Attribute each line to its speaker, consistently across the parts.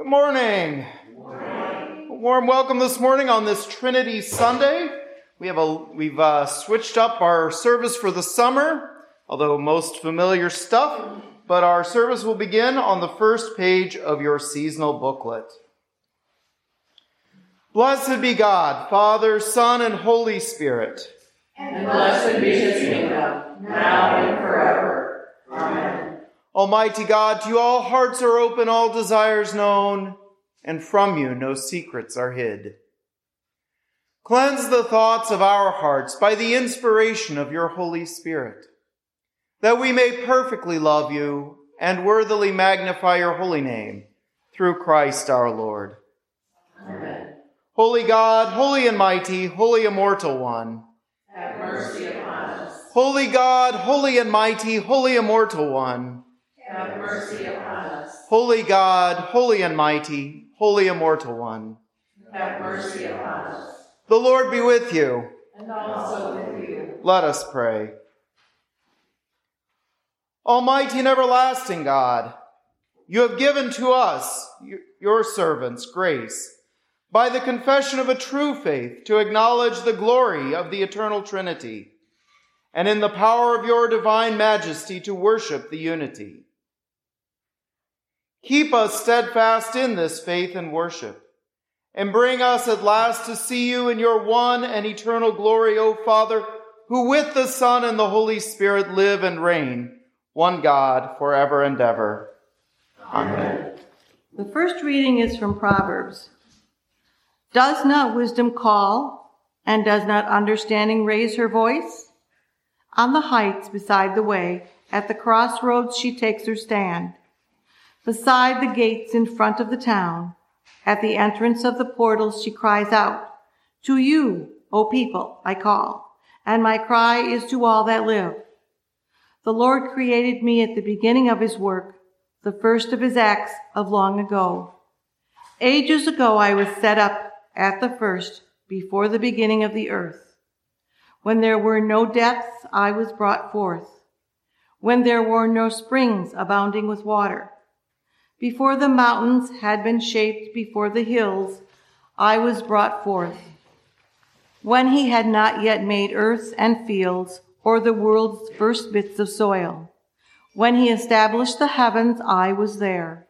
Speaker 1: Good morning. A warm welcome this morning on this Trinity Sunday. We have a we've uh, switched up our service for the summer, although most familiar stuff. But our service will begin on the first page of your seasonal booklet. Blessed be God, Father, Son, and Holy Spirit.
Speaker 2: And blessed be his kingdom, now and forever. Amen.
Speaker 1: Almighty God, to you all hearts are open, all desires known, and from you no secrets are hid. Cleanse the thoughts of our hearts by the inspiration of your Holy Spirit, that we may perfectly love you and worthily magnify your holy name through Christ our Lord.
Speaker 2: Amen.
Speaker 1: Holy God, holy and mighty, holy immortal one.
Speaker 2: Have mercy upon us.
Speaker 1: Holy God, holy and mighty, holy immortal one.
Speaker 2: Have mercy upon us.
Speaker 1: Holy God, holy and mighty, holy immortal one.
Speaker 2: Have mercy upon us.
Speaker 1: The Lord be with you.
Speaker 2: And also with you.
Speaker 1: Let us pray. Almighty and everlasting God, you have given to us, your servants, grace by the confession of a true faith to acknowledge the glory of the eternal Trinity, and in the power of your divine majesty to worship the unity. Keep us steadfast in this faith and worship, and bring us at last to see you in your one and eternal glory, O Father, who with the Son and the Holy Spirit live and reign, one God, forever and ever. Amen.
Speaker 3: The first reading is from Proverbs. Does not wisdom call, and does not understanding raise her voice? On the heights beside the way, at the crossroads she takes her stand. Beside the gates in front of the town, at the entrance of the portals she cries out, To you, O people, I call, and my cry is to all that live. The Lord created me at the beginning of his work, the first of his acts of long ago. Ages ago I was set up at the first, before the beginning of the earth. When there were no depths, I was brought forth. When there were no springs abounding with water. Before the mountains had been shaped before the hills, I was brought forth. When he had not yet made earths and fields, or the world's first bits of soil. When he established the heavens, I was there.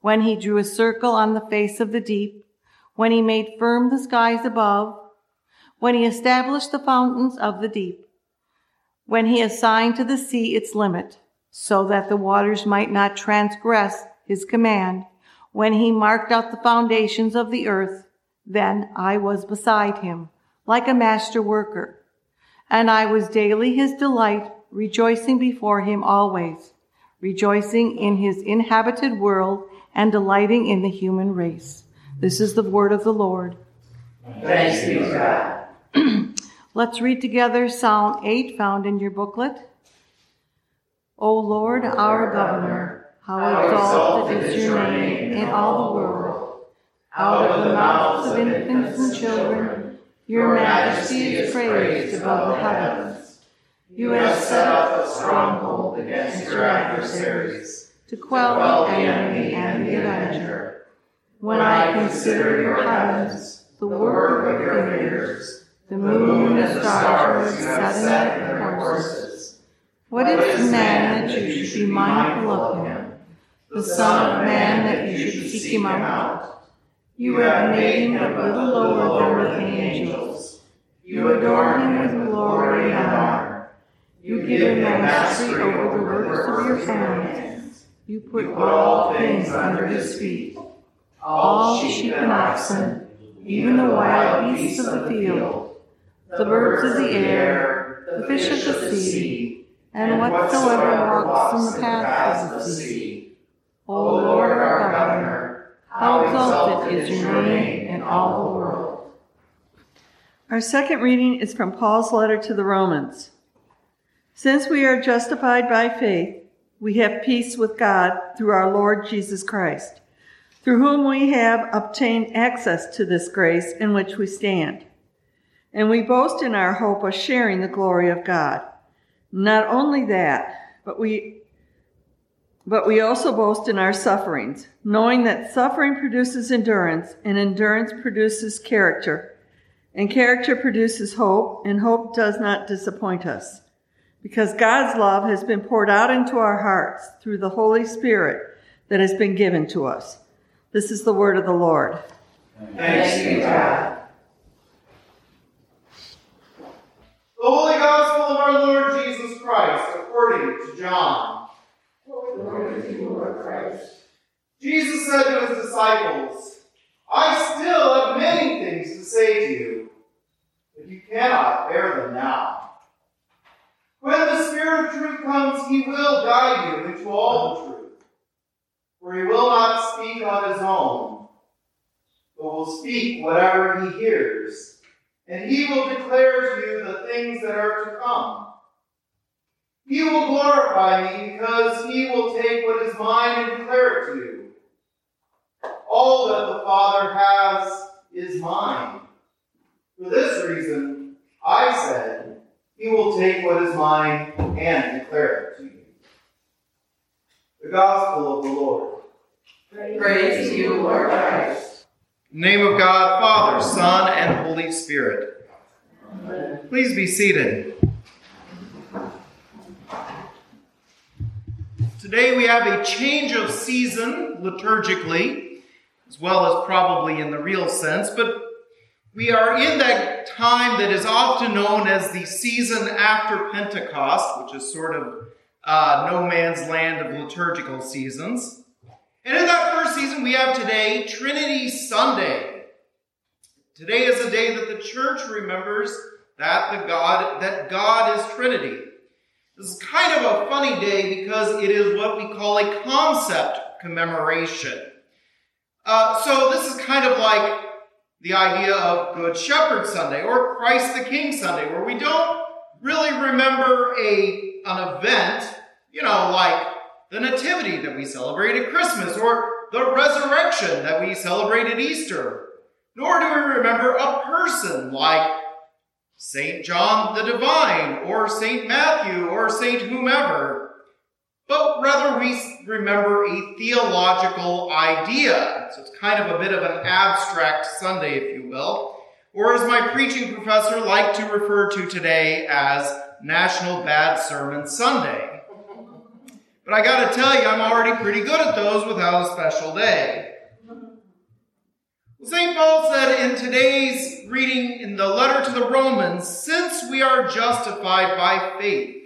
Speaker 3: When he drew a circle on the face of the deep, when he made firm the skies above, when he established the fountains of the deep, when he assigned to the sea its limit, so that the waters might not transgress his command, when he marked out the foundations of the earth, then I was beside him, like a master worker. And I was daily his delight, rejoicing before him always, rejoicing in his inhabited world and delighting in the human race. This is the word of the Lord.
Speaker 2: Thanks be to
Speaker 3: God. Let's read together Psalm 8 found in your booklet. O Lord, our governor, how exalted is your name in all the world. Out of the mouths of infants and children, your majesty is praised above the heavens. You have set up a stronghold against your adversaries to quell the enemy and the avenger. When I consider your heavens, the work of your fingers, the moon and the stars you have set in their courses. What is man that you should be mindful of him? The Son of Man that you should seek him out? You have made him a little lower than the angels. You adorn him with glory and honor. You give him mastery over the works of your hands. You put all things under his feet all sheep and oxen, even the wild beasts of the field, the birds of the air, the fish of the sea, and whatsoever walks in the paths of the sea. O Lord our governor, how exalted is your name in all the world.
Speaker 4: Our second reading is from Paul's letter to the Romans. Since we are justified by faith, we have peace with God through our Lord Jesus Christ through whom we have obtained access to this grace in which we stand. And we boast in our hope of sharing the glory of God. Not only that, but we But we also boast in our sufferings, knowing that suffering produces endurance, and endurance produces character, and character produces hope, and hope does not disappoint us. Because God's love has been poured out into our hearts through the Holy Spirit that has been given to us. This is the word of the Lord.
Speaker 2: Thanks be God.
Speaker 1: The Holy Gospel of our Lord Jesus Christ according to John.
Speaker 2: To you, Lord Christ.
Speaker 1: Jesus said to his disciples, I still have many things to say to you, but you cannot bear them now. When the Spirit of truth comes, he will guide you into all the truth. For he will not speak on his own, but will speak whatever he hears, and he will declare to you the things that are to come. He will glorify me because he will take what is mine and declare it to you. All that the Father has is mine. For this reason, I said, He will take what is mine and declare it to you. The Gospel of the Lord.
Speaker 2: Praise to you, Lord Christ.
Speaker 1: Name of God, Father, Son, and Holy Spirit. Please be seated. Today we have a change of season liturgically, as well as probably in the real sense, but we are in that time that is often known as the season after Pentecost, which is sort of uh, no man's land of liturgical seasons. And in that first season, we have today Trinity Sunday. Today is a day that the church remembers that the God that God is Trinity. This is kind of a funny day because it is what we call a concept commemoration. Uh, so this is kind of like the idea of Good Shepherd Sunday or Christ the King Sunday, where we don't really remember a an event, you know, like the Nativity that we celebrate at Christmas or the resurrection that we celebrate at Easter. Nor do we remember a person like St. John the Divine, or St. Matthew, or St. whomever, but rather we remember a theological idea. So it's kind of a bit of an abstract Sunday, if you will, or as my preaching professor liked to refer to today as National Bad Sermon Sunday. But I gotta tell you, I'm already pretty good at those without a special day. St. Paul said in today's reading in the letter to the Romans, since we are justified by faith,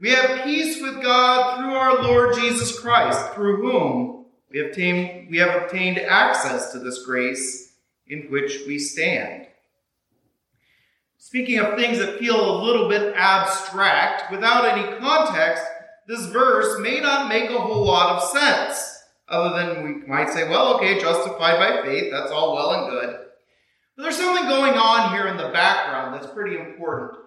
Speaker 1: we have peace with God through our Lord Jesus Christ, through whom we have obtained, we have obtained access to this grace in which we stand. Speaking of things that feel a little bit abstract, without any context, this verse may not make a whole lot of sense other than we might say, well, okay, justified by faith, that's all well and good. But there's something going on here in the background that's pretty important.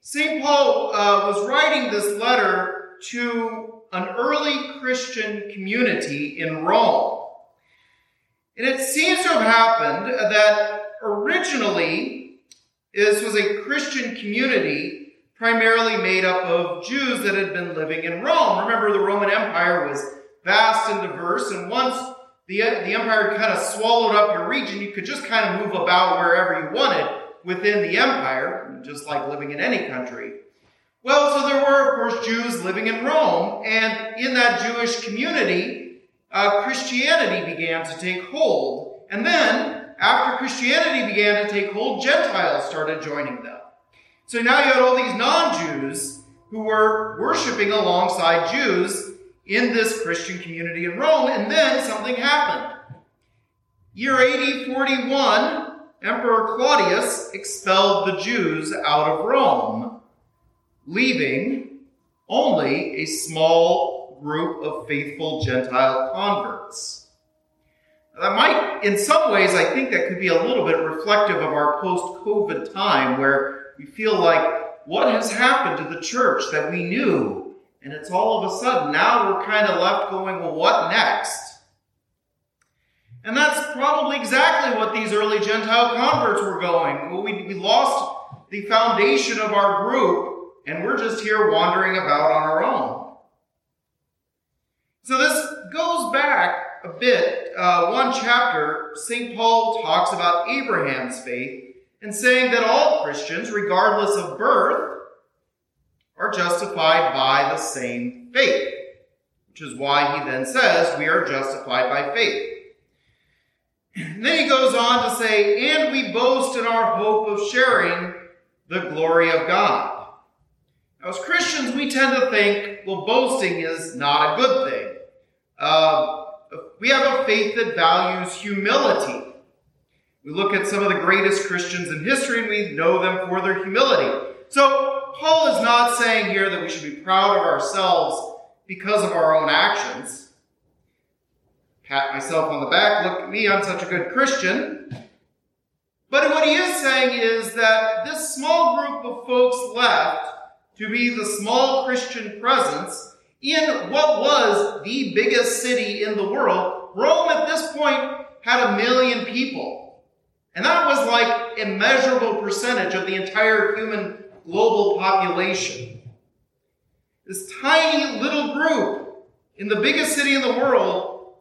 Speaker 1: St. Paul uh, was writing this letter to an early Christian community in Rome. And it seems to have happened that originally this was a Christian community primarily made up of Jews that had been living in Rome. Remember, the Roman Empire was vast and diverse. And once the, the empire kind of swallowed up your region, you could just kind of move about wherever you wanted within the empire, just like living in any country. Well, so there were, of course, Jews living in Rome, and in that Jewish community, uh, Christianity began to take hold. And then, after Christianity began to take hold, Gentiles started joining them. So now you had all these non-Jews who were worshiping alongside Jews in this Christian community in Rome, and then something happened. Year AD 41, Emperor Claudius expelled the Jews out of Rome, leaving only a small group of faithful Gentile converts. That might, in some ways, I think that could be a little bit reflective of our post COVID time where we feel like what has happened to the church that we knew and it's all of a sudden, now we're kind of left going, well, what next? And that's probably exactly what these early Gentile converts were going. Well, we, we lost the foundation of our group, and we're just here wandering about on our own. So this goes back a bit. Uh, one chapter, St. Paul talks about Abraham's faith and saying that all Christians, regardless of birth, are justified by the same faith, which is why he then says we are justified by faith. And then he goes on to say, and we boast in our hope of sharing the glory of God. Now, as Christians, we tend to think, well, boasting is not a good thing. Uh, we have a faith that values humility. We look at some of the greatest Christians in history and we know them for their humility. So, Paul is not saying here that we should be proud of ourselves because of our own actions. Pat myself on the back, look at me, I'm such a good Christian. But what he is saying is that this small group of folks left to be the small Christian presence in what was the biggest city in the world. Rome at this point had a million people. And that was like a measurable percentage of the entire human global population. This tiny little group in the biggest city in the world,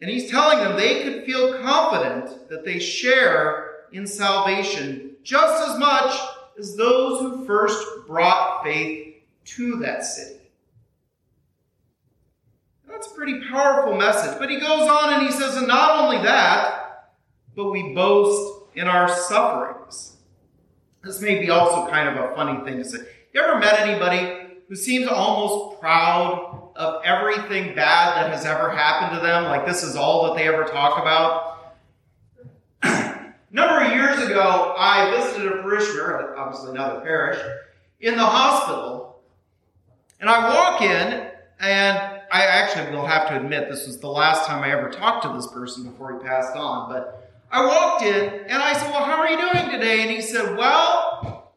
Speaker 1: and he's telling them they could feel confident that they share in salvation just as much as those who first brought faith to that city. That's a pretty powerful message. But he goes on and he says, and not only that, but we boast in our sufferings. This may be also kind of a funny thing to say. You ever met anybody who seems almost proud of everything bad that has ever happened to them? Like this is all that they ever talk about? a number of years ago, I visited a parishioner, obviously another parish, in the hospital. And I walk in, and I actually will have to admit this was the last time I ever talked to this person before he passed on. But I walked in and I said, Well, how are you doing today? And he said, Well,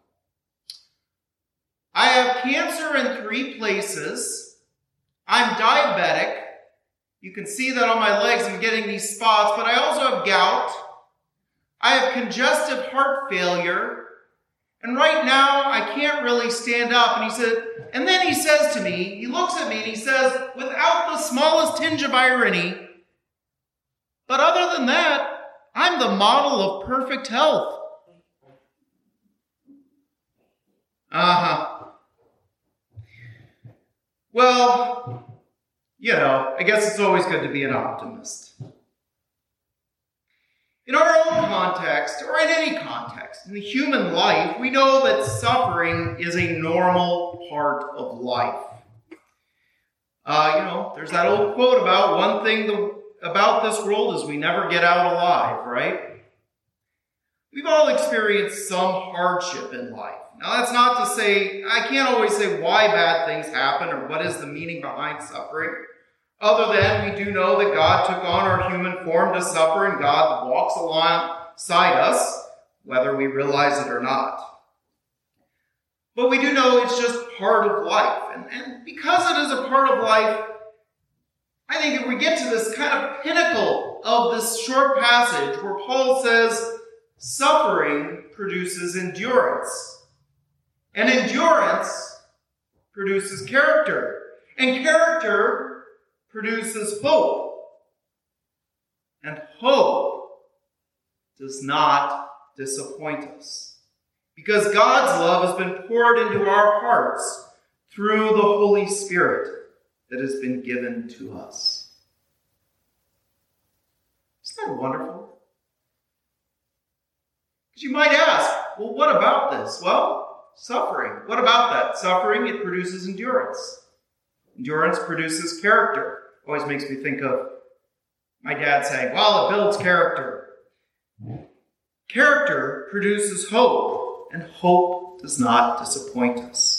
Speaker 1: I have cancer in three places. I'm diabetic. You can see that on my legs. I'm getting these spots, but I also have gout. I have congestive heart failure. And right now, I can't really stand up. And he said, and then he says to me, he looks at me and he says, without the smallest tinge of irony, but other than that, I'm the model of perfect health. Uh huh. Well, you know, I guess it's always good to be an optimist. In our own context, or in any context, in the human life, we know that suffering is a normal part of life. Uh, you know, there's that old quote about one thing the, about this world is we never get out alive, right? We've all experienced some hardship in life. Now, that's not to say, I can't always say why bad things happen or what is the meaning behind suffering. Other than we do know that God took on our human form to suffer and God walks alongside us, whether we realize it or not. But we do know it's just part of life. And, and because it is a part of life, I think if we get to this kind of pinnacle of this short passage where Paul says, suffering produces endurance. And endurance produces character. And character produces hope. And hope does not disappoint us. Because God's love has been poured into our hearts through the Holy Spirit that has been given to us. Isn't that wonderful? Because you might ask, well, what about this? Well, suffering. What about that? Suffering, it produces endurance. Endurance produces character always makes me think of my dad saying, well, it builds character. Character produces hope, and hope does not disappoint us.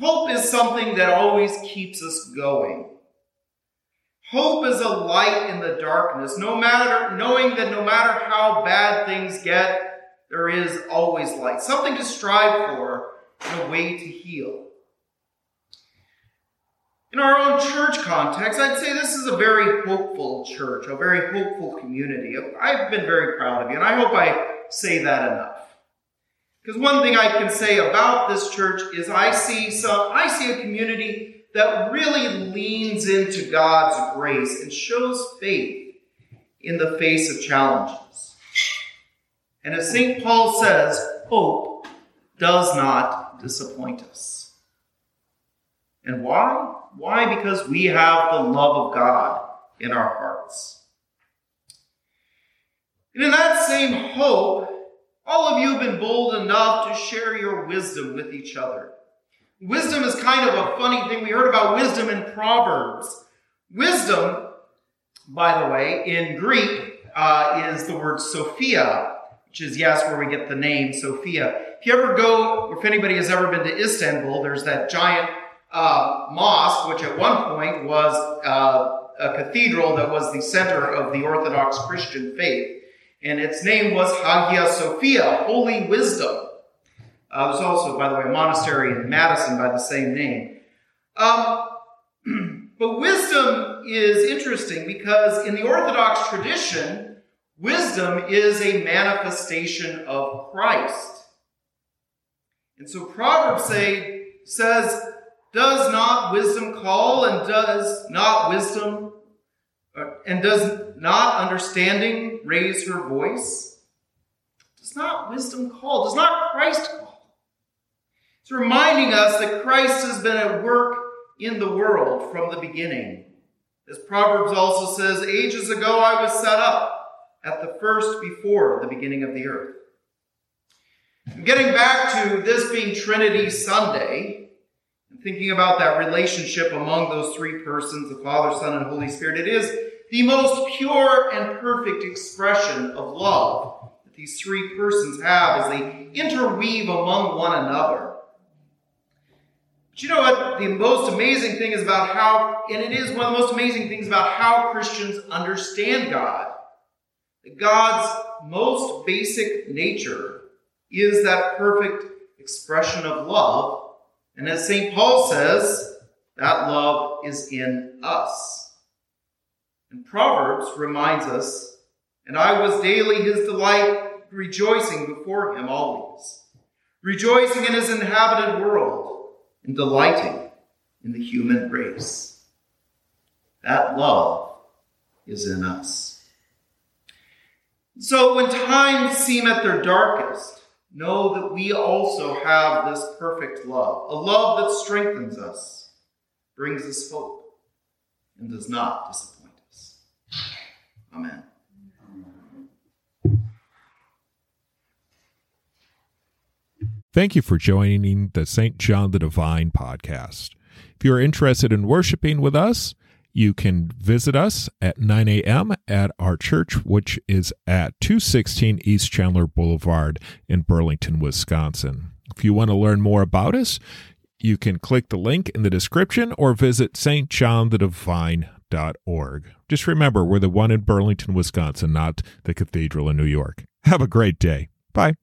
Speaker 1: Hope is something that always keeps us going. Hope is a light in the darkness, no matter knowing that no matter how bad things get, there is always light, something to strive for, and a way to heal. In our own church context, I'd say this is a very hopeful church, a very hopeful community. I've been very proud of you, and I hope I say that enough. Because one thing I can say about this church is I see some, I see a community that really leans into God's grace and shows faith in the face of challenges. And as St. Paul says, hope does not disappoint us. And why? Why? Because we have the love of God in our hearts. And in that same hope, all of you have been bold enough to share your wisdom with each other. Wisdom is kind of a funny thing. We heard about wisdom in Proverbs. Wisdom, by the way, in Greek, uh, is the word Sophia, which is, yes, where we get the name Sophia. If you ever go, if anybody has ever been to Istanbul, there's that giant uh, mosque, which at one point was uh, a cathedral that was the center of the Orthodox Christian faith. And its name was Hagia Sophia, Holy Wisdom. Uh, there's also, by the way, a monastery in Madison by the same name. Um, but wisdom is interesting because in the Orthodox tradition, wisdom is a manifestation of Christ. And so Proverbs say, says, does not wisdom call and does not wisdom and does not understanding raise her voice? Does not wisdom call? Does not Christ call? It's reminding us that Christ has been at work in the world from the beginning. As Proverbs also says, ages ago I was set up at the first before the beginning of the earth. Getting back to this being Trinity Sunday, thinking about that relationship among those three persons, the Father, Son, and Holy Spirit, it is the most pure and perfect expression of love that these three persons have as they interweave among one another. But you know what? The most amazing thing is about how, and it is one of the most amazing things about how Christians understand God. God's most basic nature is that perfect expression of love and as St. Paul says, that love is in us. And Proverbs reminds us, and I was daily his delight, rejoicing before him always, rejoicing in his inhabited world, and delighting in the human race. That love is in us. So when times seem at their darkest, know that we also have this perfect love, a love that strengthens us, brings us hope, and does not disappoint us. Amen.
Speaker 5: Thank you for joining the St. John the Divine podcast. If you're interested in worshiping with us, you can visit us at 9 a.m. at our church, which is at 216 East Chandler Boulevard in Burlington, Wisconsin. If you want to learn more about us, you can click the link in the description or visit stjohnthedivine.org. Just remember, we're the one in Burlington, Wisconsin, not the cathedral in New York. Have a great day. Bye.